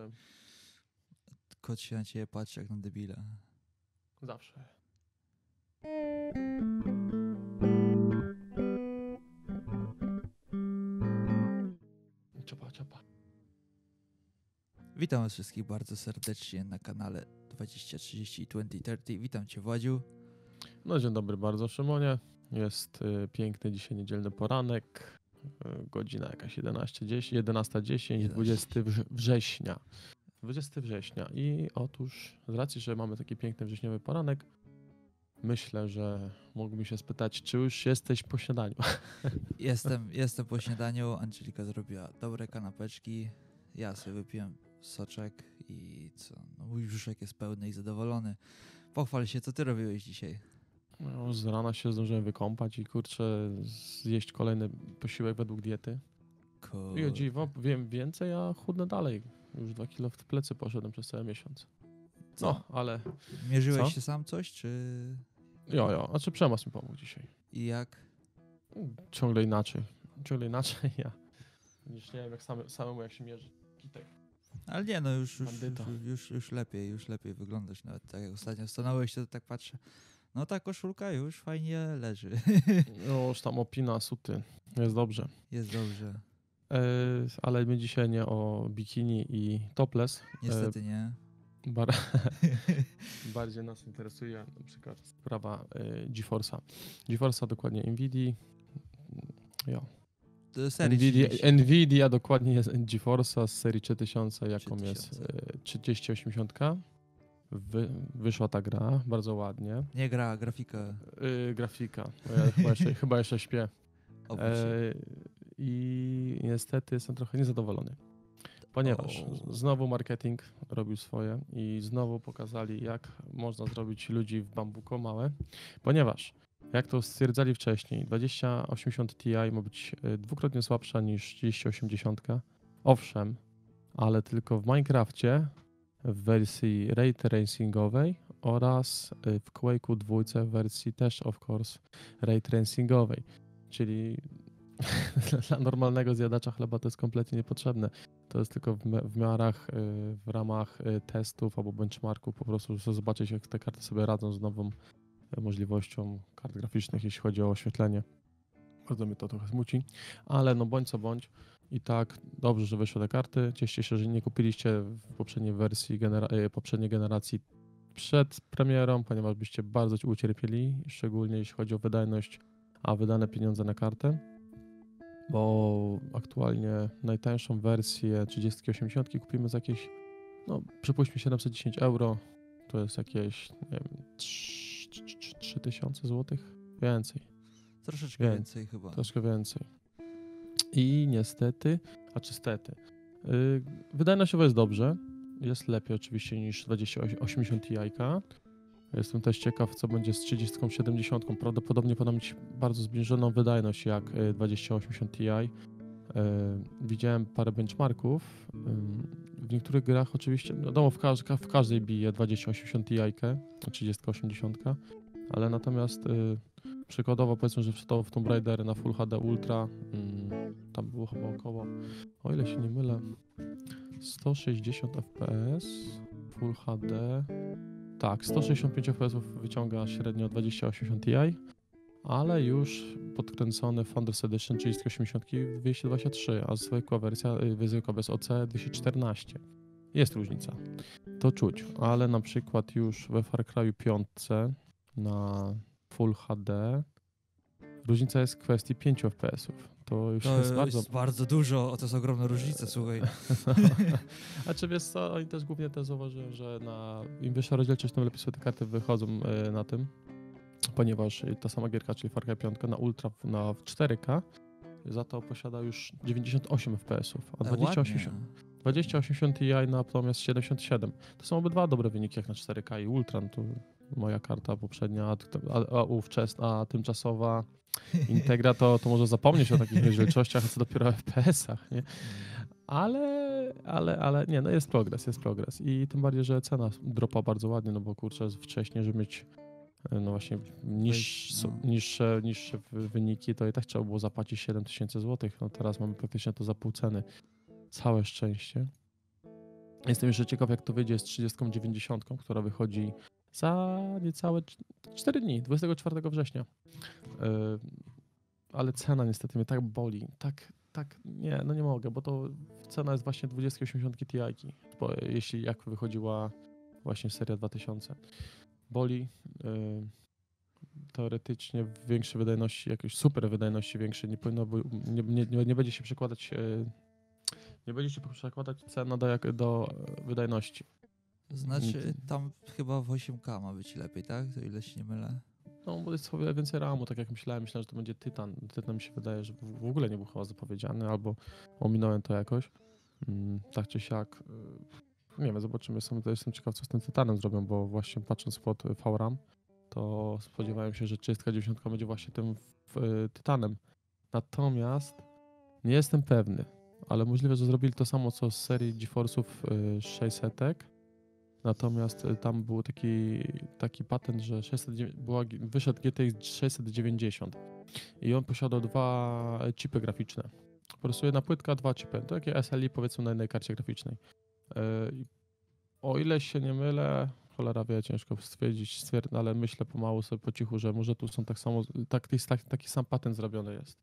byłem. Kot się na ciebie patrzy jak na debila. Zawsze. Ciopa, ciopa. Witam was wszystkich bardzo serdecznie na kanale 2030 i 2030. Witam cię Władziu. No dzień dobry bardzo Szymonie. Jest y, piękny dzisiaj niedzielny poranek. Godzina jakaś 11.10, 11.10, 20 wrze- września. 20 września. I otóż z racji, że mamy taki piękny wrześniowy poranek, myślę, że mógłbym się spytać, czy już jesteś po śniadaniu? Jestem, jestem po śniadaniu. Angelika zrobiła dobre kanapeczki. Ja sobie wypiłem soczek i co? No, mój brzuszek jest pełny i zadowolony. Pochwal się, co ty robiłeś dzisiaj? No, z rana się zdążyłem wykąpać i kurczę, zjeść kolejny posiłek według diety. I o dziwo, wiem więcej, a chudnę dalej. Już dwa kilo w plecy poszedłem przez cały miesiąc. Co? No, ale Mierzyłeś co? się sam coś, czy... jo, jo, a czy Przemas mi pomógł dzisiaj? I jak? Ciągle inaczej. Ciągle inaczej ja. Niż nie wiem jak same, samemu jak się mierzy. Kitek. Ale nie, no już, już, już, już, już lepiej, już lepiej wyglądasz nawet. Tak jak ostatnio stanąłeś, to tak patrzę. No ta koszulka już fajnie leży. No, już tam opina, suty. Jest dobrze. Jest dobrze. E, ale my dzisiaj nie o bikini i topless. Niestety nie. E, bar bardziej nas interesuje na przykład sprawa e, GeForce'a. GeForce'a dokładnie NVIDIA. Jo. To serii Nvidia, 30. Nvidia dokładnie jest GeForce'a z serii 3000, jaką 3000. jest e, 3080. Wy, wyszła ta gra, bardzo ładnie. Nie gra, grafika. Yy, grafika, ja chyba jeszcze, chyba jeszcze śpię. E, I niestety jestem trochę niezadowolony. Ponieważ O. znowu marketing robił swoje i znowu pokazali, jak można zrobić ludzi w bambuko małe. Ponieważ, jak to stwierdzali wcześniej, 2080 Ti ma być e, dwukrotnie słabsza niż 3080. Owszem, ale tylko w Minecrafcie w wersji ray tracingowej oraz e, w Quake'u dwójce w wersji też, of course, ray tracingowej. Czyli dla normalnego zjadacza chleba to jest kompletnie niepotrzebne. To jest tylko w, w miarach, y, w ramach y, testów albo benchmarków po prostu, żeby zobaczyć, jak te karty sobie radzą z nową y, możliwością kart graficznych, jeśli chodzi o oświetlenie. Bardzo mnie to trochę smuci, ale no bądź co bądź. I tak dobrze, że wyszły te karty. Cieszcie się, że nie kupiliście w poprzedniej wersji, genera- y, poprzedniej generacji przed premierą, ponieważ byście bardzo ci ucierpieli, szczególnie jeśli chodzi o wydajność, a wydane pieniądze na kartę bo aktualnie najtańszą wersję 3080 kupimy za jakieś, no przypuśćmy 710 euro, to jest jakieś, nie wiem, 3000 zł? Więcej, Troszeczkę Wiem. więcej chyba. troszkę więcej. I niestety, a czy stety, yy, wydajnościowo jest dobrze, jest lepiej oczywiście niż 2080 Ti. Jestem też ciekaw, co będzie z 3070. Prawdopodobnie powinna mieć bardzo zbliżoną wydajność jak y, 2080 Ti. Y, Widziałem parę benchmarków. Ym, W niektórych grach oczywiście, no wiadomo, w, w każdej bije 2080 Ti, 3080, ale natomiast y, przykładowo powiedzmy, że w Tomb Raider na Full HD Ultra ym, tam było chyba około, o ile się nie mylę, 160 fps Full HD tak, 165 fps wyciąga średnio 2080 Ti, ale już podkręcony Founders Edition 3080 223, a zwykła wersja, zwykła bez OC 214. Jest różnica. To czuć, ale na przykład już we Far Cry 5 na Full HD różnica jest w kwestii 5 fps. To już To jest bardzo jest bardzo dużo, to jest ogromna różnica, słuchaj. A czy wiesz co, oni też głównie też zauważyłem, że na im wyższa rozdzielczość, tym lepiej sobie te karty wychodzą e, na tym, ponieważ e, ta sama gierka, czyli Far Cry 5 na Ultra w- na w 4K za to posiada już 98 FPS-ów, a E, 2080, ładnie. 2080 Ti natomiast 77. To są obydwa dobre wyniki jak na 4K i Ultra, no to moja karta poprzednia, a, a, a ówczesna, a tymczasowa Integra to, to może zapomnieć o takich rozdzielczościach, a co dopiero o FPS-ach, nie? Ale, ale, ale nie, no jest progres, jest progres. I tym bardziej, że cena dropa bardzo ładnie, no bo kurczę, wcześniej, żeby mieć e, no właśnie niż, no. niższe, niższe wy- wyniki, to i tak trzeba było zapłacić 7 tysięcy złotych. No teraz mamy praktycznie to za pół ceny. Całe szczęście. Jestem jeszcze ciekaw, jak to wyjdzie z 3090, która wychodzi za niecałe 4 dni, 24 września. Yy, ale cena niestety mnie tak boli, tak, tak, nie, no nie mogę, bo to cena jest właśnie 2080 Ti, jeśli jak wychodziła właśnie seria 2000. Boli, yy, teoretycznie w większej wydajności, jakiejś super wydajności większej nie powinno, nie, nie, nie, będzie się przekładać, yy, nie będzie się przekładać cena do, jak, do e, wydajności. Znaczy, tam chyba w 8K ma być lepiej, tak? To ile się nie mylę. No, bo jest o wiele więcej ramu, tak jak myślałem. Myślałem, że to będzie Tytan. Tytan mi się wydaje, że w ogóle nie był chyba zapowiedziany, albo ominąłem to jakoś. Mm, tak czy siak. y, Nie wiem, zobaczymy. Jestem, to jestem ciekaw, co z tym Tytanem zrobią, bo właśnie patrząc pod y, VRAM, to spodziewałem się, że 390 będzie właśnie tym y, Tytanem. Natomiast nie jestem pewny, ale możliwe, że zrobili to samo, co z serii GeForce'ów y, 600 Natomiast y, tam był taki, taki patent, że 600, była, wyszedł GTX 690 i on posiadał dwa chipy graficzne. Po prostu jedna płytka, dwa chipy. To takie SLI powiedzmy na jednej karcie graficznej. I O ile się nie mylę, cholera wie, ciężko stwierdzić, stwierd- ale myślę pomału sobie po cichu, że może tu są tak samo, tak, tak, taki sam patent zrobiony jest.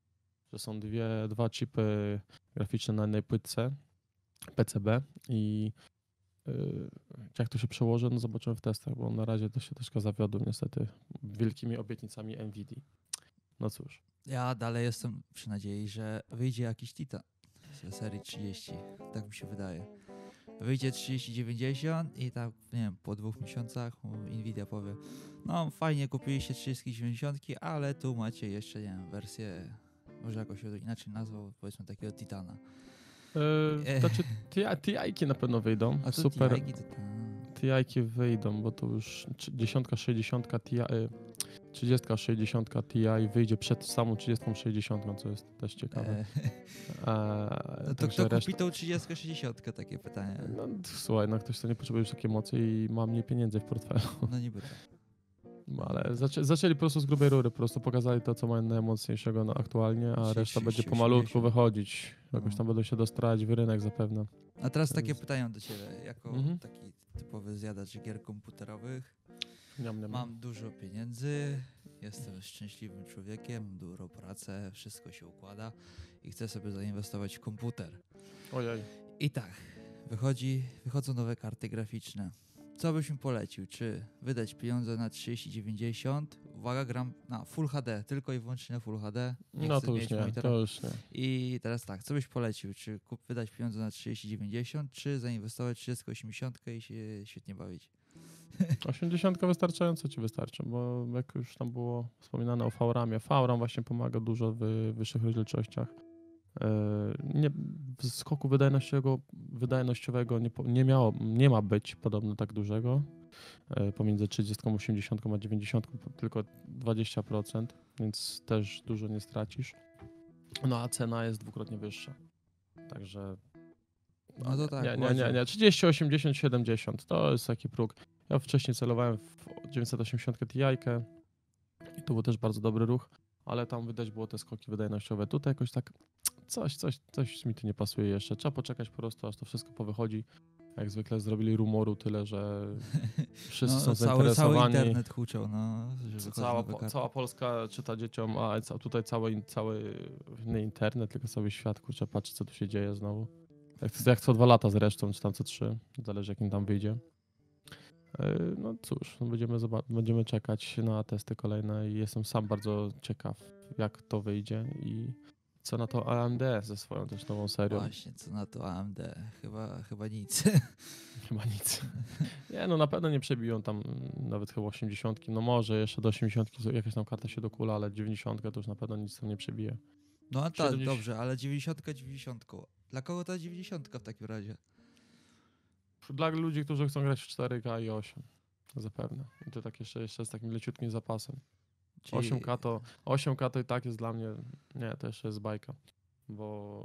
Że są dwie, dwa chipy graficzne na jednej płytce PCB i Jak to się przełoży, no zobaczymy w testach, bo na razie to się troszkę zawiodłem niestety wielkimi obietnicami NVIDIA. No cóż, Ja dalej jestem przy nadziei, że wyjdzie jakiś Titan z serii 30. Tak mi się wydaje. Wyjdzie 3090 i tak, nie wiem, po dwóch miesiącach Nvidia powie no fajnie kupiliście 3090, ale tu macie jeszcze, nie wiem, wersję, może jakoś inaczej nazwał, powiedzmy takiego Titana. Yy, znaczy TI-ki na pewno wyjdą, A super tam. TI-ki wyjdą, bo to już dziesiątka, 60 Ti, yy, 30, 60 Ti wyjdzie przed samą 30, 60, co jest też ciekawe. E, Eee, no to kto reszta- kupi tą 30-60? Takie pytanie. No, słuchaj, no ktoś, kto nie potrzebuje już takiej mocy i ma mniej pieniędzy w portfelu. No niby tak. Ale zaczę, zaczęli po prostu z grubej rury, po prostu pokazali to, co mają najmocniejszego no, aktualnie, a reszta będzie 30, pomalutku 80. wychodzić. Jakoś No. tam będą się dostarać w rynek zapewne. A teraz takie Więc- pytanie do ciebie, jako Mhm. taki typowy zjadacz gier komputerowych. Niam, niam. Mam dużo pieniędzy, jestem szczęśliwym człowiekiem, dużo pracę, wszystko się układa i chcę sobie zainwestować w komputer. Ojej. I tak, wychodzi, wychodzą nowe karty graficzne. Co byś mi polecił? Czy wydać pieniądze na 3090? Uwaga, gram na Full HD, tylko i wyłącznie na Full HD. Nie No chcę to już mieć nie, monitora. to już nie. I teraz tak, co byś polecił? Czy kup, wydać pieniądze na 3090, czy zainwestować w 3080 i się świetnie bawić? 80 wystarczająco ci wystarczy, bo jak już tam było wspominane o VRAMie, VRAM właśnie pomaga dużo w wyższych rozdzielczościach. Yy, Nie, w skoku wydajnościowego, wydajnościowego nie, nie, miało, nie ma być podobno tak dużego. Yy, Pomiędzy 30, 80 a 90 tylko 20%, więc też dużo nie stracisz. No a cena jest dwukrotnie wyższa. Także. No to tak, Nie, nie, nie, nie. 30, 80, 70 to jest taki próg. Ja wcześniej celowałem w 980 Ti i to był też bardzo dobry ruch, ale tam widać było te skoki wydajnościowe. Tutaj jakoś tak coś, coś, coś mi tu nie pasuje jeszcze. Trzeba poczekać po prostu, aż to wszystko powychodzi. Jak zwykle zrobili rumoru tyle, że wszyscy są No, cały, cały zainteresowani. internet huczał, no, Cała, po- cała Polska czyta dzieciom, a tutaj cały, cały nie internet, tylko cały świat, kurczę, patrzy co tu się dzieje znowu. Jak, jak co dwa lata zresztą, czy tam co trzy, zależy jakim tam wyjdzie. Yy, No cóż, no będziemy, będziemy czekać na testy kolejne i jestem sam bardzo ciekaw, jak to wyjdzie i co na to AMD ze swoją też nową serią. Właśnie, co na to AMD? Chyba, chyba nic. Chyba nic. Nie, no na pewno nie przebiją tam nawet chyba 80. No może jeszcze do 80 jakaś tam karta się dokula, ale 90 to już na pewno nic tam nie przebije. No a tak, 70. dobrze, ale 90 90. Dla kogo ta 90 w takim razie? Dla ludzi, którzy chcą grać w 4K i 8. Zapewne. I to tak jeszcze, jeszcze z takim leciutkim zapasem. Czyli- 8K to, 8K to i tak jest dla mnie, nie, to jeszcze jest bajka, bo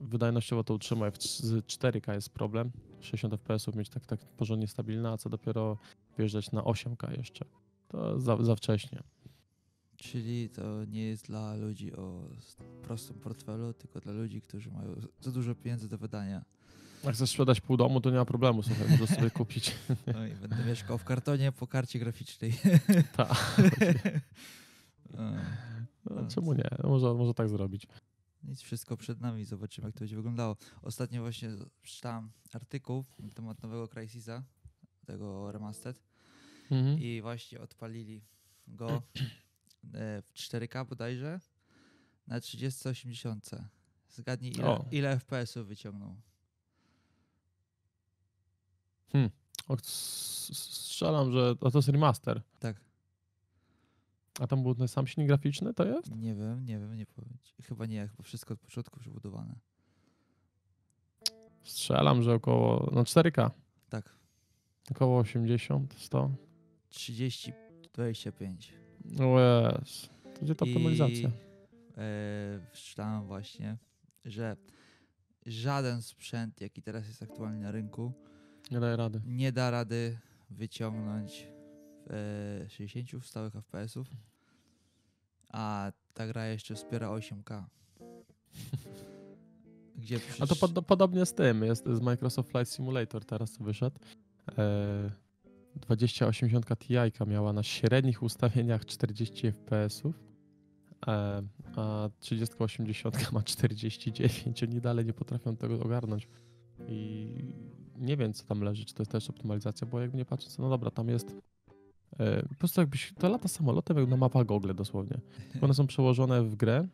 wydajnościowo to utrzymaj, w c- z 4K jest problem, 60 fps mieć tak, tak porządnie stabilne, a co dopiero wjeżdżać na 8K jeszcze, to za, za wcześnie. Czyli to nie jest dla ludzi o prostym portfelu, tylko dla ludzi, którzy mają za dużo pieniędzy do wydania. Jak chcesz sprzedać pół domu, to nie ma problemu, słuchaj, możesz sobie kupić. No i będę mieszkał w kartonie po karcie graficznej. Tak. No, czemu nie? No, Może, może tak zrobić. Nic, wszystko przed nami, zobaczymy jak to będzie wyglądało. Ostatnio właśnie czytałem artykuł na temat nowego Crysisa, tego Remastered Mhm. i właśnie odpalili go e, w 4K bodajże na 3080. Zgadnij ile, O. ile FPS-ów wyciągnął. S- strzelam, że a to jest remaster. Tak, A tam był ten sam silnik graficzny, to jest? nie wiem, nie wiem, nie powiem. Chyba nie, chyba wszystko od początku przebudowane. Strzelam, że około, no 4K, Tak, około 80, 100. 30, 25. O jest. To gdzie ta optymalizacja? Czytałem właśnie, że żaden sprzęt, jaki teraz jest aktualnie na rynku, Nie daje rady. nie da rady wyciągnąć e, 60 stałych FPS-ów, a ta gra jeszcze wspiera 8K. Gdzie A to przecież- pod, podobnie z tym, jest z Microsoft Flight Simulator teraz co wyszedł. E, 2080 Ti miała na średnich ustawieniach 40 FPS-ów, e, a 3080 ma 49. Oni dalej nie potrafią tego ogarnąć. I nie wiem, co tam leży, czy to jest też optymalizacja, bo jakby nie patrząc, no dobra, tam jest. E, po prostu jakbyś. To lata samolotem, jak na mapa Google dosłownie. One są przełożone w grę.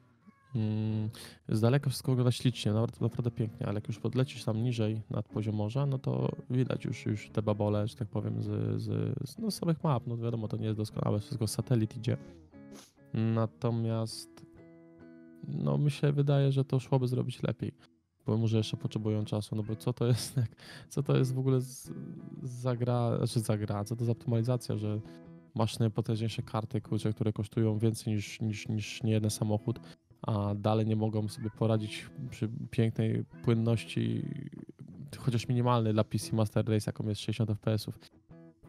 Mm, z daleka wszystko wygląda ślicznie, naprawdę, naprawdę pięknie, ale jak już podlecisz tam niżej nad poziom morza, no to widać już, już te babole, że tak powiem, z, z, z, no, z samych map. No wiadomo, to nie jest doskonałe, wszystko z satelit idzie. Natomiast no mi się wydaje, że to szłoby zrobić lepiej, bo może jeszcze potrzebują czasu, no bo co to jest, jak, co to jest w ogóle z, za gra, znaczy za gra, co to za optymalizacja, że masz najpotężniejsze karty, kurczę, które kosztują więcej niż, niż, niż niejeden samochód, a dalej nie mogą sobie poradzić przy pięknej płynności, chociaż minimalnej dla PC Master Race, jaką jest 60 FPS-ów.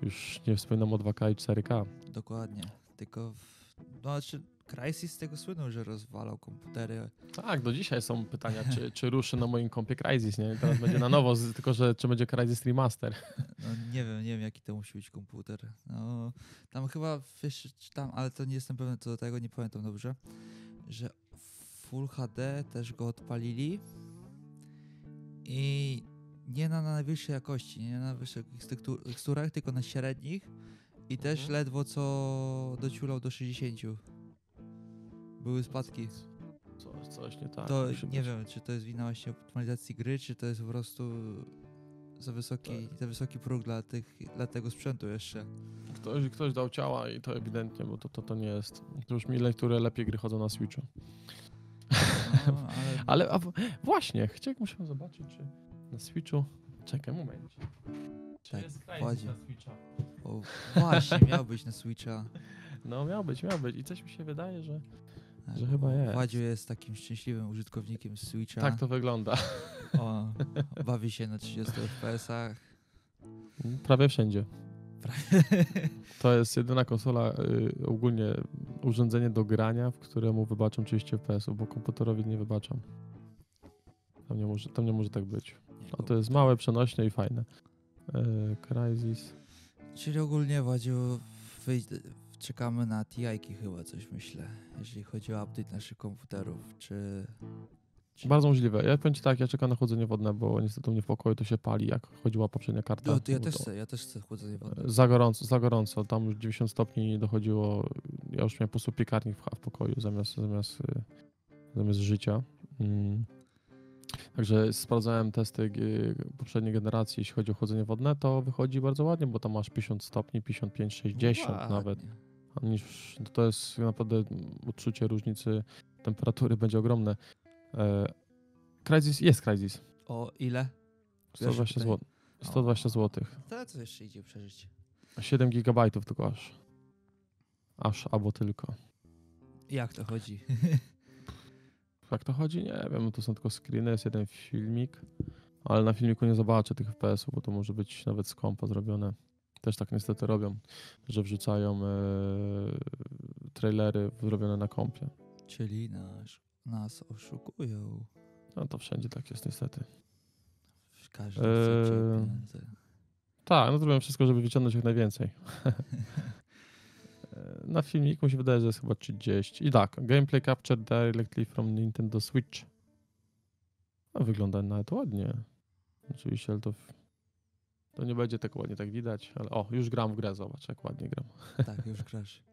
Już nie wspominam o 2K i 4K. Dokładnie. Tylko, w, no znaczy, Crysis z tego słynął, że rozwalał komputery. Tak, do dzisiaj są pytania, czy, czy ruszy na moim kompie Crysis, nie? Teraz będzie na nowo, tylko że czy będzie Crysis Remaster. No nie wiem, nie wiem jaki to musi być komputer. No, tam chyba, wiesz, tam, ale to nie jestem pewien co do tego, nie pamiętam dobrze, że Full HD też go odpalili i nie na, na najwyższej jakości, nie na wysokich tekstu- teksturach, tylko na średnich i też Mhm. ledwo co dociulał do 60. Były spadki. Coś, coś nie tak. to nie wiem, czy to jest wina właśnie optymalizacji gry, czy to jest po prostu za wysoki, Tak. za wysoki próg dla, tych, dla tego sprzętu jeszcze. Ktoś, ktoś dał ciała i to ewidentnie, bo to, to, to nie jest. To już mi niektóre lepiej gry chodzą na Switchu. No, ale Ale w- właśnie, chciałem, musiałem zobaczyć, czy na Switchu... Czekaj, moment. Czy Tak, jest wchodzi. Na Switcha? o, właśnie miał być na Switcha. No miał być, miał być. I coś mi się wydaje, że Że chyba jest. Władziu jest takim szczęśliwym użytkownikiem Switcha. tak to wygląda. O, bawi się na 30 FPS-ach. Prawie wszędzie. To jest jedyna konsola, y, ogólnie urządzenie do grania, w któremu wybaczam 30 fps bo komputerowi nie wybaczam. Tam nie może, tam nie może tak być. A to jest małe, przenośne i fajne. E, Crysis. Czyli ogólnie Władziu wyjdę, czekamy na TI-ki chyba coś myślę, jeżeli chodzi o update naszych komputerów, czy... czy... Bardzo możliwe. Ja powiem ci tak, ja czekam na chłodzenie wodne, bo niestety u mnie w pokoju to się pali, jak chodziła poprzednia karta. No, to ja też chcę, ja też chcę chłodzenie wodne. Za gorąco, za gorąco. Tam już 90 stopni dochodziło. Ja już miałem po prostu piekarnik w, w pokoju zamiast, zamiast, y, zamiast życia. Mm. Także sprawdzałem testy y, poprzedniej generacji, jeśli chodzi o chłodzenie wodne, to wychodzi bardzo ładnie, bo tam masz 50 stopni, 55, 60 nawet. Ładnie. A Niż, to jest naprawdę odczucie różnicy temperatury będzie ogromne. E, Crysis, jest Crysis. O ile? 120 pytanie. zł. 120 zł. To co jeszcze idzie przeżyć? 7 gigabajtów tylko aż. Aż, albo tylko. Jak to chodzi? Jak to chodzi? Nie wiem, to są tylko screeny, jest jeden filmik, ale na filmiku nie zobaczę tych FPS-ów, bo to może być nawet kompa zrobione. Też tak niestety robią, że wrzucają e, trailery zrobione na kompie. Czyli nas, nas oszukują. No to wszędzie tak jest niestety. Każdy chce cię Eee, pieniądze. Tak, no zrobiłem wszystko, żeby wyciągnąć jak najwięcej. E, Na filmiku mi się wydaje, że jest chyba 30. I tak, gameplay captured directly from Nintendo Switch. No, wygląda nawet ładnie. Oczywiście, ale to, w- to nie będzie tak ładnie tak widać, ale o, już gram w grę, zobacz jak ładnie gram. Tak, już grasz.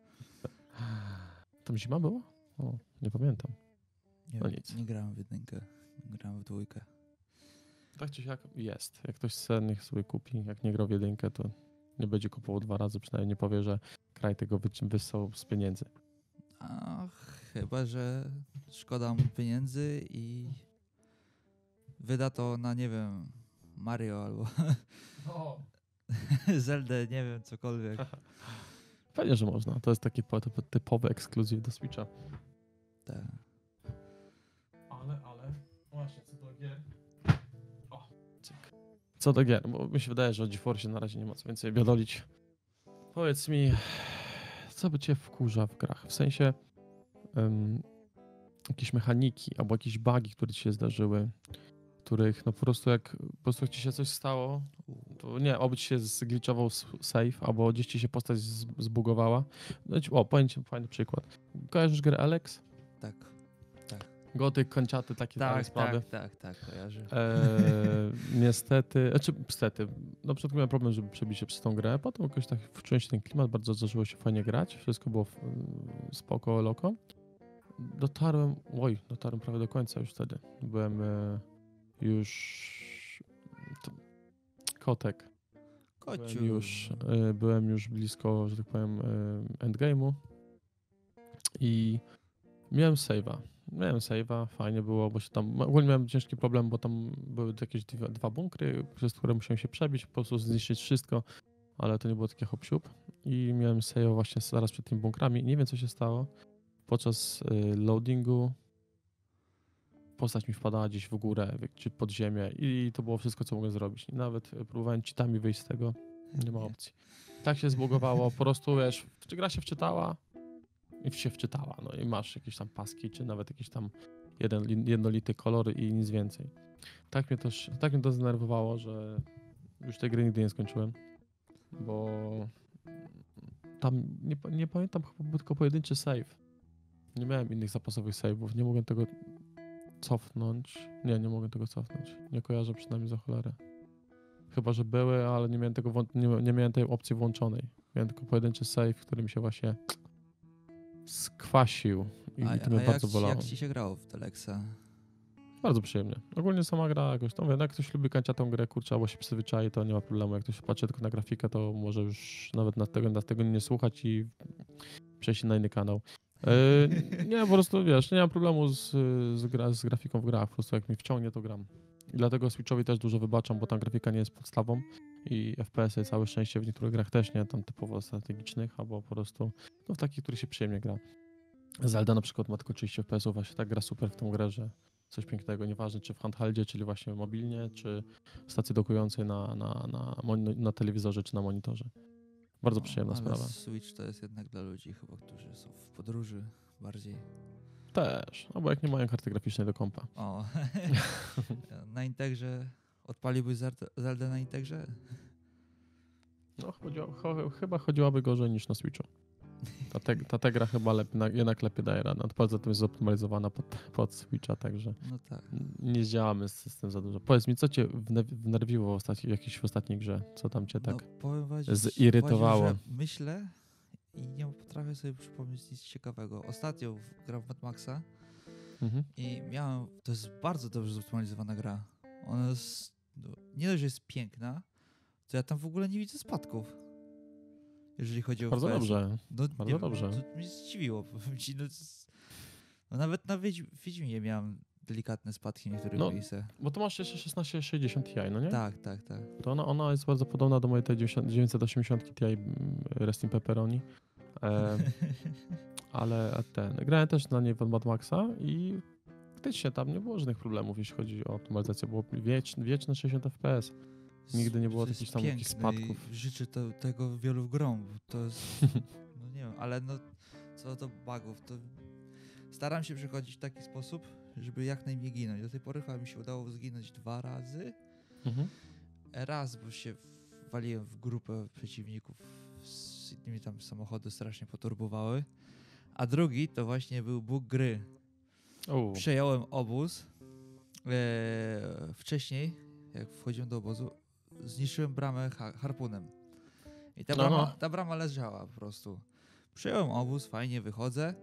Tam zima była? O, nie pamiętam. Nie, No nic. nie grałem w jedynkę, grałem w dwójkę. Tak czy siak jest. Jak ktoś chce, niech sobie kupi. Jak nie gra w jedynkę, to nie będzie kupował dwa razy, przynajmniej nie powie, że kraj tego wy- wysłał z pieniędzy. A chyba, że szkoda mu pieniędzy i wyda to na, nie wiem, Mario albo Zeldę, nie wiem, cokolwiek. Pewnie, że można. To jest taki po- typ- typowy ekskluzyw do Switcha. Tak. Ale, ale, właśnie, co do gier. O, cyk. Co do gier, bo mi się wydaje, że o GeForce na razie nie ma co więcej biodolić. Powiedz mi, co by cię wkurza w grach? W sensie em, jakieś mechaniki albo jakieś bugi, które ci się zdarzyły, których no po prostu jak po prostu jak ci się coś stało, to nie, oby ci się zgliczował save, albo gdzieś ci się postać zbugowała. No, o, powiem ci fajny przykład. Kojarzysz grę Alex? Tak. Gotyk, kończaty, takie tak, Tak, sprawy. tak, tak, tak, kojarzę. Eee, niestety, znaczy niestety, na początku miałem problem, żeby przebić się przez tą grę, potem jakoś tak wczułem się ten klimat, bardzo zaczęło się fajnie grać, wszystko było f- spoko, loko. Dotarłem, oj, dotarłem prawie do końca już wtedy. Byłem e, już... To, kotek. Kociu. Byłem już, e, byłem już blisko, że tak powiem, e, endgame'u i miałem save'a. Miałem save'a, fajnie było, bo się tam, ogólnie miałem ciężki problem, bo tam były jakieś dwa, dwa bunkry, przez które musiałem się przebić, po prostu zniszczyć wszystko, ale to nie było takie hop i miałem save'a właśnie zaraz przed tymi bunkrami. Nie wiem, co się stało. Podczas y, loadingu postać mi wpadała gdzieś w górę, czy pod ziemię i to było wszystko, co mogłem zrobić. Nawet y, próbowałem cheatami wyjść z tego, nie ma opcji. Tak się zbugowało, po prostu wiesz, czy gra się wczytała i się wczytała, no i masz jakieś tam paski, czy nawet jakiś tam jeden, li- jednolity kolor i nic więcej. Tak mnie też, tak mnie to zdenerwowało, że już tej gry nigdy nie skończyłem, bo tam nie, nie pamiętam, chyba był tylko pojedynczy save. Nie miałem innych zapasowych save'ów, nie mogłem tego cofnąć. Nie, nie mogę tego cofnąć. Nie kojarzę przynajmniej za cholerę. Chyba, że były, ale nie miałem, tego nie, nie miałem tej opcji włączonej. Miałem tylko pojedynczy save, który mi się właśnie skwasił i, A, to mnie bardzo bolało. jak ci się grało w Telexa? Bardzo przyjemnie. Ogólnie sama gra jakoś tam, wiem, jak ktoś lubi kanciatą grę, kurczę, albo się przyzwyczai, to nie ma problemu. Jak ktoś patrzy tylko na grafikę, to może już nawet na tego, na tego nie słuchać i przejść na inny kanał. E, nie, po prostu wiesz, nie mam problemu z, z, gra, z grafiką w grach, po prostu jak mi wciągnie, to gram. I dlatego Switchowi też dużo wybaczam, bo tam grafika nie jest podstawą i FPS-y całe szczęście w niektórych grach też nie, tam typowo strategicznych, albo po prostu no, w takich, których się przyjemnie gra. Zelda na przykład ma tylko 30 FPS-ów, właśnie tak gra super w tą grę, że coś pięknego, nieważne czy w handheldzie, czyli właśnie mobilnie, czy w stacji dokującej na, na, na, mon- na telewizorze, czy na monitorze. Bardzo No, przyjemna ale sprawa. Switch to jest jednak dla ludzi chyba, którzy są w podróży bardziej. Też, albo jak nie mają karty graficznej do kompa. O, na Integrze odpaliłbyś Zeldę na Integrze? No, chodziło, cho, chyba chodziłaby gorzej niż na Switchu. Ta, te, ta Tegra chyba lep, na, jednak lepiej daje radę. Poza tym jest zoptymalizowana pod, pod Switcha, także No tak. nie zdziałamy z, tym za dużo. Powiedz mi, co cię wne- wnerwiło w, ostatni, jakiejś w ostatniej grze? Co tam cię tak... No, wam, zirytowało. że myślę i nie potrafię sobie przypomnieć nic ciekawego. Ostatnio grałem w Mad Maxa Mhm. i miałem... To jest bardzo dobrze zoptymalizowana gra. Ona jest... No, nie dość, że jest piękna, to ja tam w ogóle nie widzę spadków. Jeżeli chodzi o Bardzo dobrze. No, Bardzo nie wiem, dobrze. To mnie zdziwiło, powiem ci. No, no nawet na Wiedź- Wiedźminie miałem delikatne spadki niektórych No. Bo to masz jeszcze 1660 Ti, no nie? Tak, tak, tak. To ona, ona jest bardzo podobna do mojej tej 90 980 Ti mm, Resting Pepperoni. E, ale ten, grałem też na niej w Mad Maxa i faktycznie tam nie było żadnych problemów, jeśli chodzi o optymalizację. Było wieczne, wieczne 60 FPS. Nigdy nie było takich tam jakichś spadków. Życzę to, tego wielu grom. To jest, no nie wiem, ale no co do bugów, to staram się przechodzić w taki sposób, żeby jak najmniej ginąć. Do tej pory chyba mi się udało zginąć dwa razy Mhm. Raz, bo się waliłem w grupę przeciwników z innymi tam samochody strasznie poturbowały. A drugi to właśnie był Bóg gry. U, Przejąłem obóz. E, wcześniej, jak wchodziłem do obozu, zniszczyłem bramę ha harpunem. I ta No, brama, no. ta brama leżała po prostu. Przejąłem obóz, fajnie wychodzę.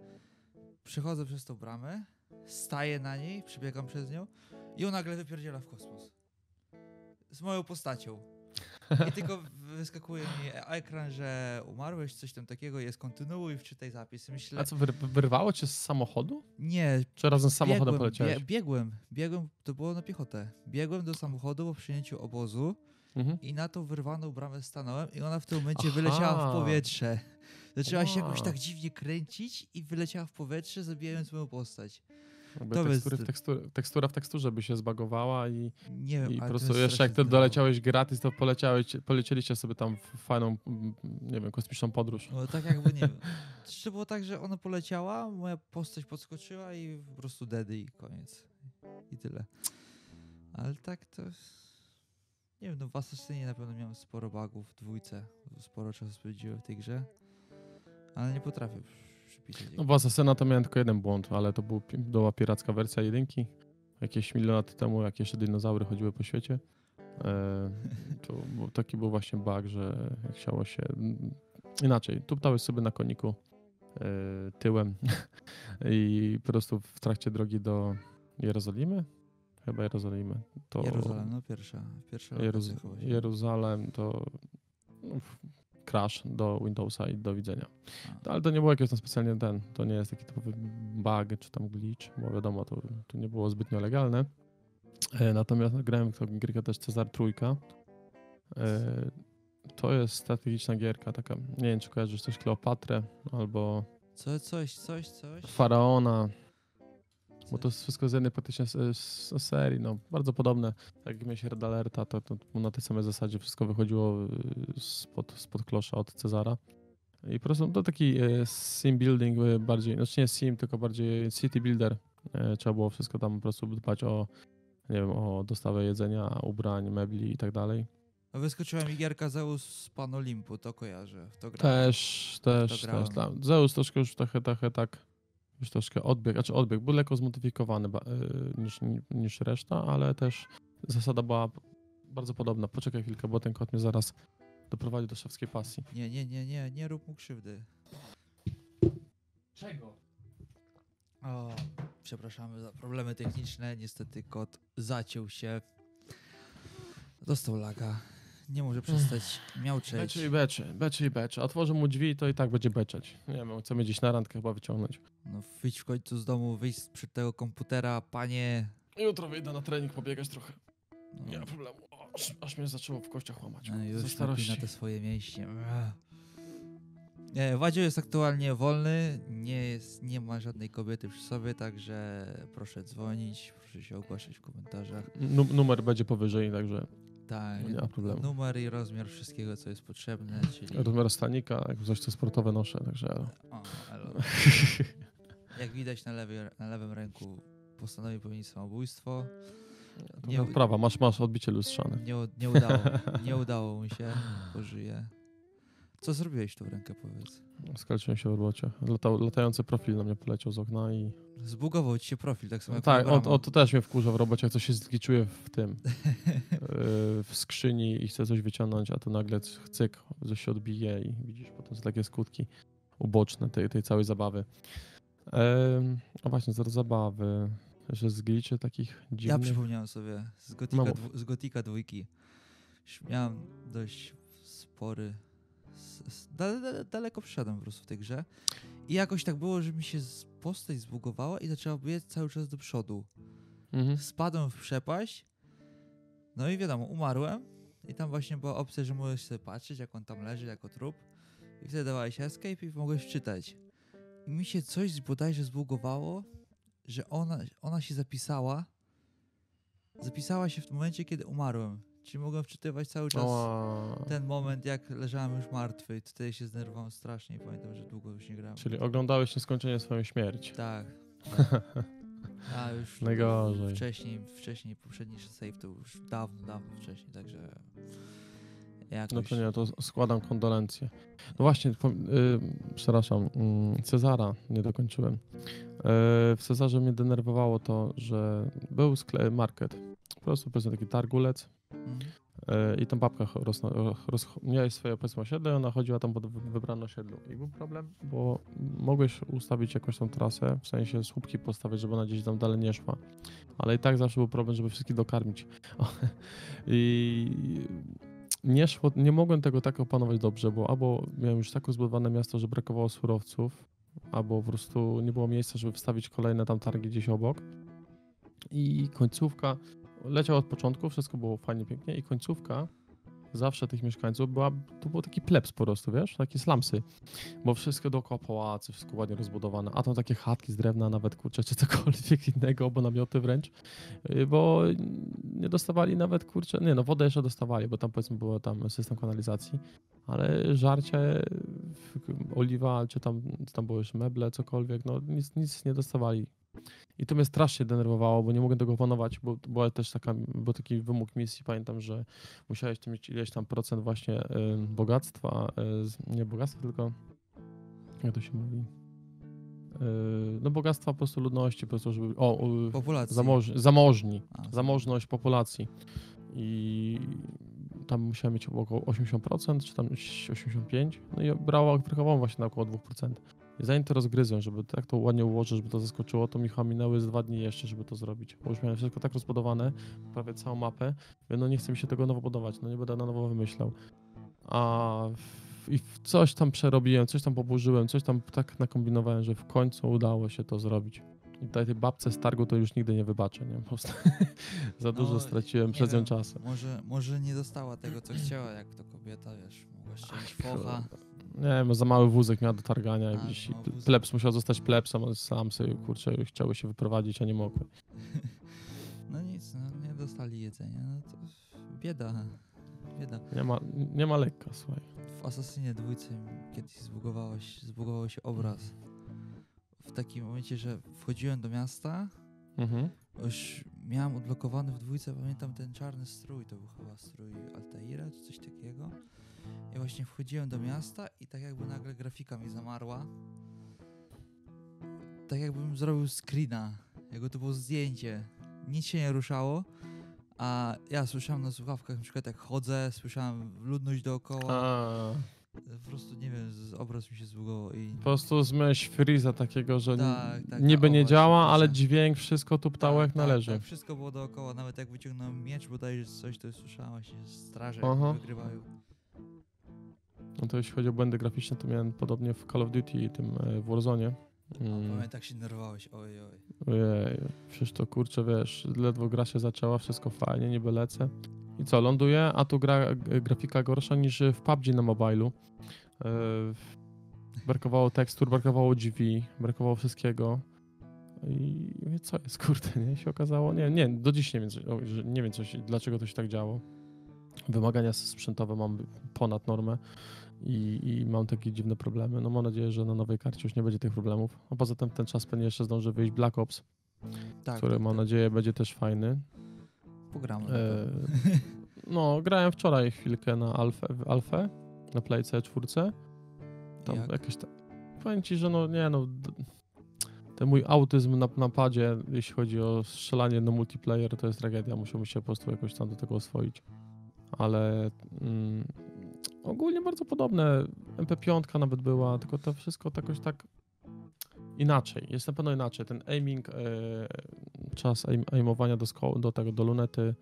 Przechodzę przez tą bramę, staję na niej, przebiegam przez nią i on nagle wypierdziela w kosmos. Z moją postacią. I tylko wyskakuje mi ekran, że umarłeś, coś tam takiego, jest kontynuuj, wczytaj zapis. Myślę, A co, wyr wyrwało cię z samochodu? nie, Czy razem z samochodem biegłem, poleciałeś? bie- biegłem, biegłem, to było na piechotę. Biegłem do samochodu po przyjęciu obozu Mhm. i na tą wyrwaną bramę stanąłem i ona w tym momencie Aha. wyleciała w powietrze. Zaczęła się jakoś Wow. tak dziwnie kręcić i wyleciała w powietrze, zabijając moją postać. Jakby to tekstury jest- w tekstur tekstura w teksturze by się zbagowała i, Nie wiem, i po prostu jeszcze jak ty doleciałeś gratis, to poleciałeś, polecieliście sobie tam w fajną, nie wiem, kosmiczną podróż. No, tak jakby nie wiem. Czy było tak, że ona poleciała, moja postać podskoczyła i po prostu dedy i koniec. I tyle. Ale tak to... Nie wiem, no w Assassinie na pewno miałem sporo bugów, w dwójce. Sporo czasu spędziłem w tej grze. Ale nie potrafię przy- przypisać. No w Assassina to miałem tylko jeden błąd, ale to był, była piracka wersja jedynki. Jakieś milion lat temu, jak jeszcze dinozaury chodziły po świecie. E, to taki był właśnie bug, że chciało się... Inaczej, tuptałeś sobie na koniku e, tyłem i po prostu w trakcie drogi do Jerozolimy, chyba Jerozolimy, to Jeruzalem, no pierwsza. Pierwsza Jeruz Jeruzalem to no, f- crash do Windowsa i do widzenia. A. Ale to nie było jakieś tam specjalnie ten, to nie jest taki typowy bug czy tam glitch, bo wiadomo, to, to nie było zbytnio legalne. E, natomiast grałem w gierkę też Cezar Trójka. E, to jest strategiczna gierka, taka, nie wiem czy kojarzysz coś Kleopatrę albo Co, coś, coś, coś. Faraona, bo to jest wszystko z jednej praktycznie s- serii, no bardzo podobne. Tak jak miałeś Red Alerta, to, to na tej samej zasadzie wszystko wychodziło y, spod, spod klosza od Cezara. I po prostu to taki e, sim building e, bardziej, znaczy nie sim, tylko bardziej city builder. Trzeba było wszystko tam po prostu dbać o, nie wiem, o dostawę jedzenia, ubrań, mebli i tak dalej. A Wyskoczyła mi gierka Zeus z Pan Olimpu, to kojarzę. W to grałem. Też, też, grałem. też. Tam. Zeus troszkę już trochę, trochę tak, już troszkę odbieg, znaczy odbieg, był lekko zmodyfikowany y, niż, niż reszta, ale też zasada była bardzo podobna. Poczekaj chwilkę, bo ten kot mnie zaraz doprowadzi do szewskiej pasji. Nie, nie, nie, nie, nie rób mu krzywdy. Czego? O, przepraszamy za problemy techniczne. Niestety kot zaciął się. Dostał laga. Nie może przestać miauczeć. Beczy i beczy, beczy i beczy. Otworzę mu drzwi, to i tak będzie beczeć. Nie wiem, chcemy gdzieś na randkę chyba wyciągnąć. No wyjdź w końcu z domu, wyjść sprzed tego komputera, panie. Jutro wyjdę na trening pobiegać trochę. No, Nie ma problemu. O, aż, aż mnie zaczęło w kościach łamać. no Ze już starości. napina te swoje mięśnie. Nie, Wadzio jest aktualnie wolny, nie, jest, nie ma żadnej kobiety przy sobie, także proszę dzwonić, proszę się ogłaszać w komentarzach. Nu- numer będzie powyżej, także Tak, No nie ma problemu. numer i rozmiar wszystkiego, co jest potrzebne, czyli... rozmiar stanika, jak coś to sportowe noszę, także... O, elo. Jak widać na, lewej, na lewym ręku postanowił popełnić samobójstwo. Nie, prawa, masz, masz odbicie lustrzane. Nie, nie, udało, nie udało mu się, pożyje. Co zrobiłeś w tą rękę, powiedz? Skalczyłem się w robocie. Latał, latający profil na mnie poleciał z okna i... Zbugował ci się profil, tak samo jak tak, moja o, brama. o, to też mnie wkurza w robocie, jak coś się zgliczuje w tym, yy, w skrzyni i chce coś wyciągnąć, a to nagle cyk, coś się odbije i widzisz potem takie skutki uboczne tej, tej całej zabawy. Em, a właśnie, z zabawy, że zgliczy takich Ja dziwnych... przypomniałem sobie z Gotika, No dwu, z Gotika dwójki. Miałem dość spory. Da, da, daleko przyszedłem po prostu w tej grze. I jakoś tak było, że mi się z- postać zbugowała i zaczęła biec cały czas do przodu. Mhm. Spadłem w przepaść. No i wiadomo, umarłem. I tam właśnie była opcja, że możesz sobie patrzeć, jak on tam leży jako trup. I wtedy dawałeś escape i mogłeś czytać. I mi się coś bodajże zbugowało, że ona, ona się zapisała. Zapisała się w momencie, kiedy umarłem. Czyli mogłem wczytywać cały czas Ała. ten moment, jak leżałem już martwy. I wtedy się zdenerwowałem strasznie i pamiętam, że długo już nie grałem. Czyli oglądałeś nieskończenie swoją śmierć. Tak. A już Najgorzej. wcześniej, wcześniej poprzedni save to już dawno, dawno wcześniej, także jakoś... No to nie, to składam kondolencje. No właśnie, po- y, przepraszam, mm, Cezara nie dokończyłem. Y, w Cezarze mnie denerwowało to, że był skle- market. Po prostu powiedzmy taki targulec Mhm. y, i tam babka rosno, roz, miałeś swoje powiedzmy osiedle i ona chodziła tam po wy- wybranym osiedlu. I był problem, bo mogłeś ustawić jakąś tą trasę, w sensie słupki postawić, żeby ona gdzieś tam dalej nie szła. Ale i tak zawsze był problem, żeby wszystkich dokarmić. I nie szło, nie mogłem tego tak opanować dobrze, bo albo miałem już tak rozbudowane miasto, że brakowało surowców, albo po prostu nie było miejsca, żeby wstawić kolejne tam targi gdzieś obok. I końcówka leciała od początku, wszystko było fajnie, pięknie i końcówka zawsze tych mieszkańców była, to był taki plebs po prostu, wiesz, takie slumsy, bo wszystko dookoła pałacy, wszystko ładnie rozbudowane, a tam takie chatki z drewna nawet, kurczę, czy cokolwiek innego, albo namioty wręcz, yy, bo nie dostawali nawet, kurczę, nie no, wodę jeszcze dostawali, bo tam powiedzmy było tam system kanalizacji, ale żarcie, oliwa, czy tam, tam były jeszcze meble, cokolwiek, no nic, nic nie dostawali. I to mnie strasznie denerwowało, bo nie mogłem tego opanować, bo była też taka, był taki wymóg misji, pamiętam, że musiałeś mieć ileś tam procent właśnie y, bogactwa, y, nie bogactwa, tylko jak to się mówi? Y, no bogactwa po prostu ludności, po prostu, żeby, o, Populacji. zamoż, zamożni, A, zamożność populacji. I tam musiałem mieć około 80%, czy tam 85%, no i brało, brakowało właśnie na około 2%. I zanim to rozgryzłem, żeby tak to ładnie ułożyć, żeby to zaskoczyło, to mi chyba minęły z dwa dni jeszcze, żeby to zrobić. Bo już miałem wszystko tak rozbudowane, prawie całą mapę, no nie chce mi się tego nowo budować, no nie będę na nowo wymyślał. A i coś tam przerobiłem, coś tam poburzyłem, coś tam tak nakombinowałem, że w końcu udało się to zrobić. I tutaj tej babce z targu to już nigdy nie wybaczę, nie? Po prostu za dużo No, straciłem przez nią czasu. Może, może nie dostała tego, co chciała, jak to kobieta, wiesz, mogła ściąć focha. Nie wiem, za mały wózek miała do targania i A, gdzieś plebs musiał zostać plebsem, a sam sobie, kurczę, chciały się wyprowadzić, a nie mogły. No nic, no, nie dostali jedzenia, no to bieda, bieda. Nie ma, nie ma lekka, słuchaj. W Asasynie dwójce kiedyś zbugowało się, zbugował się obraz. W takim momencie, że wchodziłem do miasta, Mhm. już miałem odblokowany w dwójce, pamiętam ten czarny strój, to był chyba strój Altaira czy coś takiego. I właśnie wchodziłem do miasta i tak jakby nagle grafika mi zamarła. Tak jakbym zrobił screena, jakby to było zdjęcie. Nic się nie ruszało, a ja słyszałem na słuchawkach, na przykład jak chodzę, słyszałem ludność dookoła. A, Po prostu nie wiem, obraz mi się zbugował i... po prostu zmyśl Freeza takiego, że Tak, tak, niby nie działa, ale dźwięk, wszystko tu ptało jak tak, należy. Tak, wszystko było dookoła, nawet jak wyciągnąłem miecz bodajże coś, to słyszałem właśnie straże Aha. wygrywają. No to jeśli chodzi o błędy graficzne, to miałem podobnie w Call of Duty, tym e, w Warzone. Mm. Pamiętam, jak się nerwowałeś, oj, oj. Ojej, przecież to kurczę, wiesz, ledwo gra się zaczęła, wszystko fajnie, niby lecę. I co, ląduję, a tu gra, grafika gorsza niż w PUBG na mobilu. Yy, brakowało tekstur, brakowało drzwi, brakowało wszystkiego. I co jest, kurde, nie? się okazało, nie, nie, do dziś nie wiem, nie wiem coś, dlaczego to się tak działo. Wymagania sprzętowe mam ponad normę i, i mam takie dziwne problemy. No mam nadzieję, że na nowej karcie już nie będzie tych problemów. A poza tym ten czas pewnie jeszcze zdąży wyjść Black Ops, Tak, który tak, mam tak. nadzieję będzie też fajny. Pogramy. E. No, grałem wczoraj chwilkę na Alfę, w Alfę na Playce 4. Tam Jak? jakieś tam. Powiem ci, że no nie no. Ten mój autyzm na napadzie, jeśli chodzi o strzelanie na multiplayer, to jest tragedia. Musiałbym się po prostu jakoś tam do tego oswoić. Ale mm, ogólnie bardzo podobne. MP5 nawet była, tylko to wszystko jakoś tak inaczej. Jest na pewno inaczej. Ten aiming, e, czas aim, aimowania do, sko- do tego, do lunety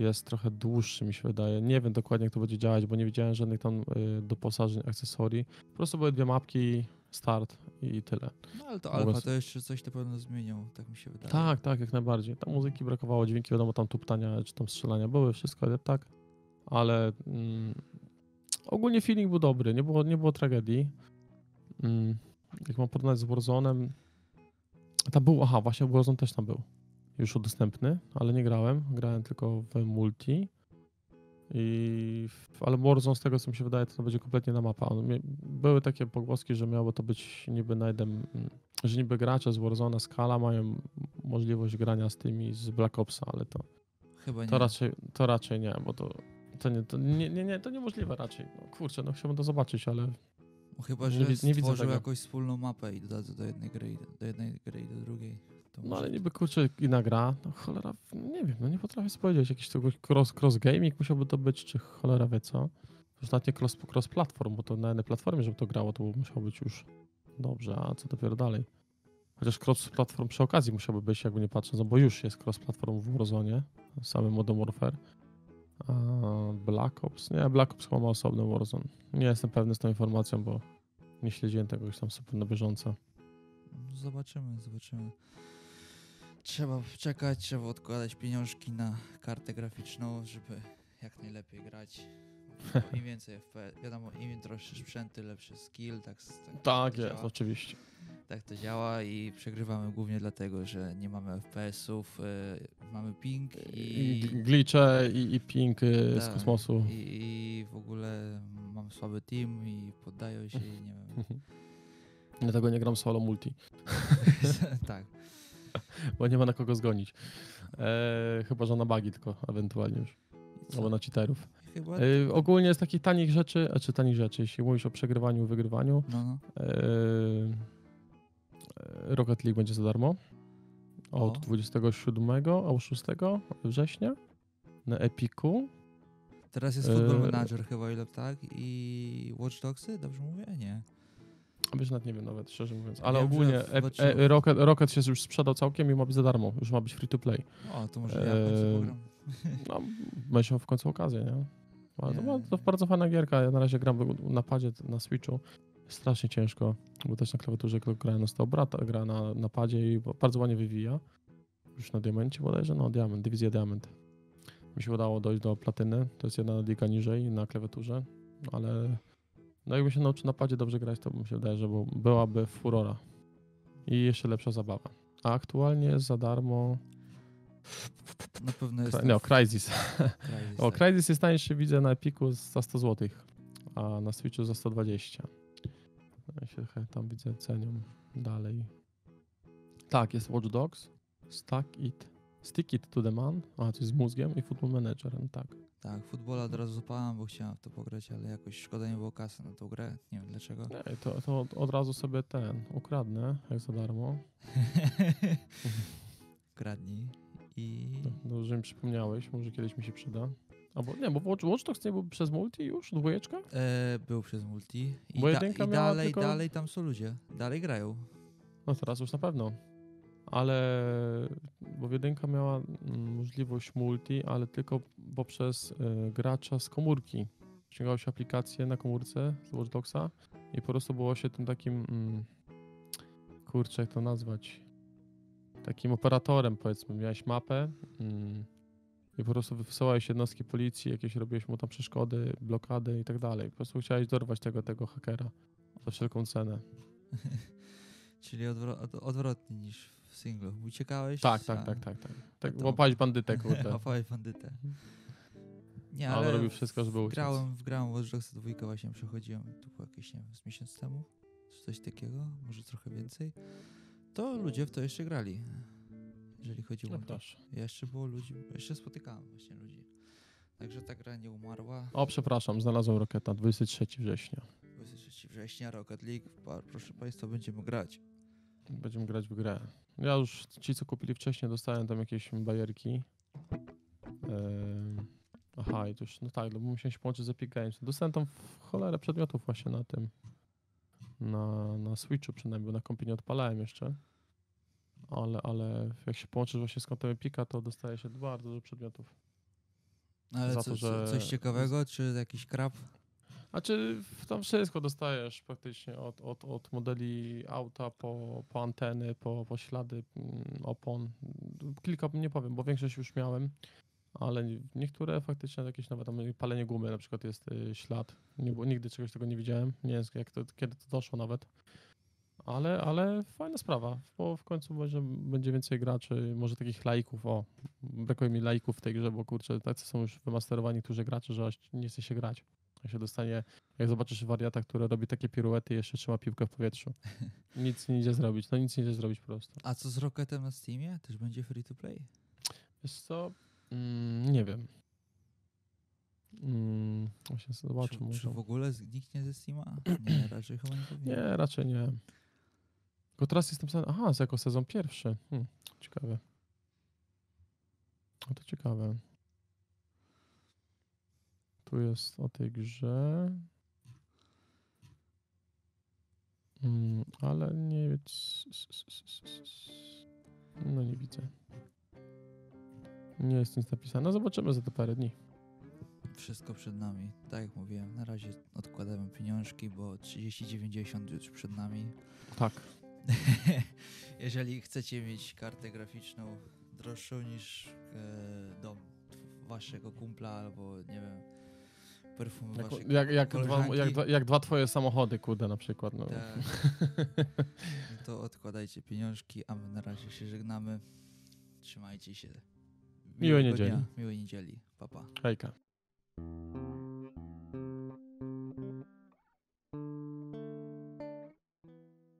jest trochę dłuższy, mi się wydaje. Nie wiem dokładnie, jak to będzie działać, bo nie widziałem żadnych tam y, doposażeń, akcesorii. Po prostu były dwie mapki, start i tyle. No ale to mogę alfa to jeszcze coś na pewno zmienią, tak mi się wydaje. Tak, tak, jak najbardziej. Tam muzyki brakowało, dźwięki, wiadomo, tam tuptania czy tam strzelania były, wszystko, ale tak. Ale mm, ogólnie feeling był dobry, nie było, nie było tragedii. Mm, jak mam porównać z Warzone'em, tam był, aha, właśnie Warzone też tam był. Już dostępny, ale nie grałem. Grałem tylko w multi. I, ale Warzone z tego co mi się wydaje, to, to będzie kompletnie na mapa. Były takie pogłoski, że miało to być niby na jeden, mm, że niby gracze z Warzone Skala mają możliwość grania z tymi z Black Opsa, ale to, Chyba nie. to, raczej, to raczej nie, bo to, to, nie, to nie, nie, nie, to niemożliwe raczej. No, kurczę, no chciałbym to zobaczyć, ale Chyba, nie że wi- nie widzę tego. jakąś wspólną mapę i dodadzą do jednej gry, i do, jednej gry i do drugiej. To No ale niby kurczę inna gra, no cholera, nie wiem, no nie potrafię sobie powiedzieć, jakiś tego cross, cross gaming musiałby to być, czy cholera wie co. Już nawet nie cross, cross platform, bo to na jednej platformie, żeby to grało, to musiało być już dobrze, a co dopiero dalej. Chociaż cross platform przy okazji musiałby być, jakby nie patrząc, no bo już jest cross platform w Warzone, samym Modern Warfare. A Black Ops? Nie, Black Ops chyba ma osobny Warzone. Nie jestem pewny z tą informacją, bo nie śledziłem tego już tam super na bieżąco. Zobaczymy, zobaczymy. Trzeba czekać, trzeba odkładać pieniążki na kartę graficzną, żeby jak najlepiej grać. Im więcej FPS, wiadomo, im droższe sprzęty, lepszy skill, tak, tak, Tak jest, działa. oczywiście. tak to działa i przegrywamy głównie dlatego, że nie mamy FPS-ów, y, mamy ping I i, g- glitche i, i ping y, z Tak, kosmosu. i, i w ogóle mam słaby team i poddają się i nie wiem. Dlatego nie gram solo multi, tak. bo nie ma na kogo zgonić. E, chyba, że na bugi tylko ewentualnie już, albo na cheaterów. Chyba. E, ogólnie z takich tanich rzeczy, e, czy tanich rzeczy, jeśli mówisz o przegrywaniu, wygrywaniu, No, e, e, Rocket League będzie za darmo od O. 27 albo 6 września na Epiku. Teraz jest Football. Manager chyba, ile tak? I Watch Dogsy? Dobrze mówię? Nie. A Wiesz, nawet nie wiem nawet, szczerze mówiąc. Ale ogólnie e, e, Rocket, Rocket się już sprzedał całkiem i ma być za darmo. Już ma być free to play. O, to może ja w końcu pogram. No, miał w końcu okazję, nie? Ale to, ma- to bardzo fajna gierka. Ja na razie gram na padzie na Switchu. Strasznie ciężko, bo też na klawiaturze gra na 100 brata, gra na, na padzie i bardzo ładnie wywija. Już na diamencie bodajże, no diament, dywizja diament. Mi się udało dojść do platyny, to jest jedna liga niżej na klawiaturze, ale no jakbym się nauczył na padzie dobrze grać, to mi się wydaje, że był- byłaby furora. I jeszcze lepsza zabawa. A aktualnie jest za darmo. Na pewno jest. Cry- No, Crysis. Crysis, O, tak. Crysis jest tańszy, widzę na Epiku za 100 zł, a na Switchu za 120. Ja się he- tam widzę, cenią dalej. Tak, jest Watch Dogs, Stack It, Stick It to the Man, a to jest z mózgiem i Football Manager, no tak. Tak, futbola od razu zapałem, bo chciałem w to pograć, ale jakoś szkoda nie było kasy na tą grę. Nie wiem dlaczego. Nie, to, to od- od razu sobie ten ukradnę, jak za darmo. Kradnij. I. No, Dobrze że mi przypomniałeś, może kiedyś mi się przyda. Albo nie, bo Watch, Watch Dogs nie był przez multi już, dwójeczka? E, był przez multi. I, da, i dalej, tylko- dalej tam są ludzie. Dalej grają. No teraz już na pewno. Ale bo jedynka miała możliwość multi, ale tylko poprzez y, gracza z komórki. Ściągało się aplikację na komórce z Watch Dogsa i po prostu było się tym takim mm, kurczę, jak to nazwać? Takim operatorem powiedzmy. Miałeś mapę mm, i po prostu wysyłałeś jednostki policji, jakieś robiłeś mu tam przeszkody, blokady i tak dalej. Po prostu chciałeś dorwać tego, tego hakera za wszelką cenę. Czyli odwro- od, odwrotnie niż w singlu. Uciekałeś? Tak, tak, a- tak, tak. tak. tak to- łapałeś bandytę, kurde. Łapałeś bandytę. Nie, Ale ale robił wszystko, żeby uciec. grałem, grałem w Watch Dogs 2, właśnie przechodziłem, było jakieś, nie wiem, z miesiąc temu, czy coś takiego, może trochę więcej. To ludzie w to jeszcze grali, jeżeli chodzi o No multi. proszę. Jeszcze było ludzi, jeszcze spotykałem właśnie ludzi. Także ta gra nie umarła. O, przepraszam, znalazłem Roketa, 23 września. 23 września, Rocket League, proszę Państwa, będziemy grać. Będziemy grać w grę. Ja już, ci co kupili wcześniej, dostałem tam jakieś bajerki. Ehm, aha, i to już, no tak, no bo musiałem się połączyć z Epic Games. Dostałem tam w cholerę przedmiotów właśnie na tym, na, na Switchu przynajmniej, bo na kompie nie odpalałem jeszcze. Ale, ale jak się połączysz właśnie z kontem Epica, to dostaje się bardzo dużo przedmiotów. Ale co, to, że- coś ciekawego, czy jakiś krab? Znaczy, tam wszystko dostajesz praktycznie od, od, od modeli auta po, po anteny, po, po ślady mm, opon. Kilka nie powiem, bo większość już miałem, ale nie- niektóre faktycznie jakieś nawet tam palenie gumy na przykład jest y, ślad. Nie było, nigdy czegoś tego nie widziałem. Nie wiem jak to, kiedy to doszło nawet. Ale, ale fajna sprawa, bo w końcu może będzie więcej graczy, może takich laików, o, brakuje mi laików w tej grze, bo kurczę, tacy są już wymasterowani, którzy gracze, że aż nie chce się grać. Jak się dostanie, jak zobaczysz wariata, który robi takie piruety i jeszcze trzyma piłkę w powietrzu. Nic nie idzie zrobić, no nic nie idzie zrobić po prostu. A co z Rocketem na Steamie? Też będzie free to play? Wiesz co, mm, nie wiem. Mm, właśnie zobaczę Czy, czy w ogóle zniknie ze Steama? Nie, raczej chyba nie powinien. Nie, raczej nie. Tylko teraz jest napisane, aha, jest jako sezon pierwszy. Hmm, ciekawe. No to ciekawe. Tu jest o tej grze. Mm, ale nie. No nie widzę. Nie jest nic napisane. No zobaczymy za te parę dni. Wszystko przed nami. Tak jak mówiłem, na razie odkładamy pieniążki, bo 3090 już przed nami. Tak. Jeżeli chcecie mieć kartę graficzną droższą niż e, dom waszego kumpla albo nie wiem, perfum Jak, waszej jak, jak, dwa, jak, dwa, jak dwa twoje samochody, kurde, na przykład. No. Tak. no to odkładajcie pieniążki, a my na razie się żegnamy. Trzymajcie się. Miłej niedzieli. Dnia, miłej niedzieli. Pa, pa. Hejka.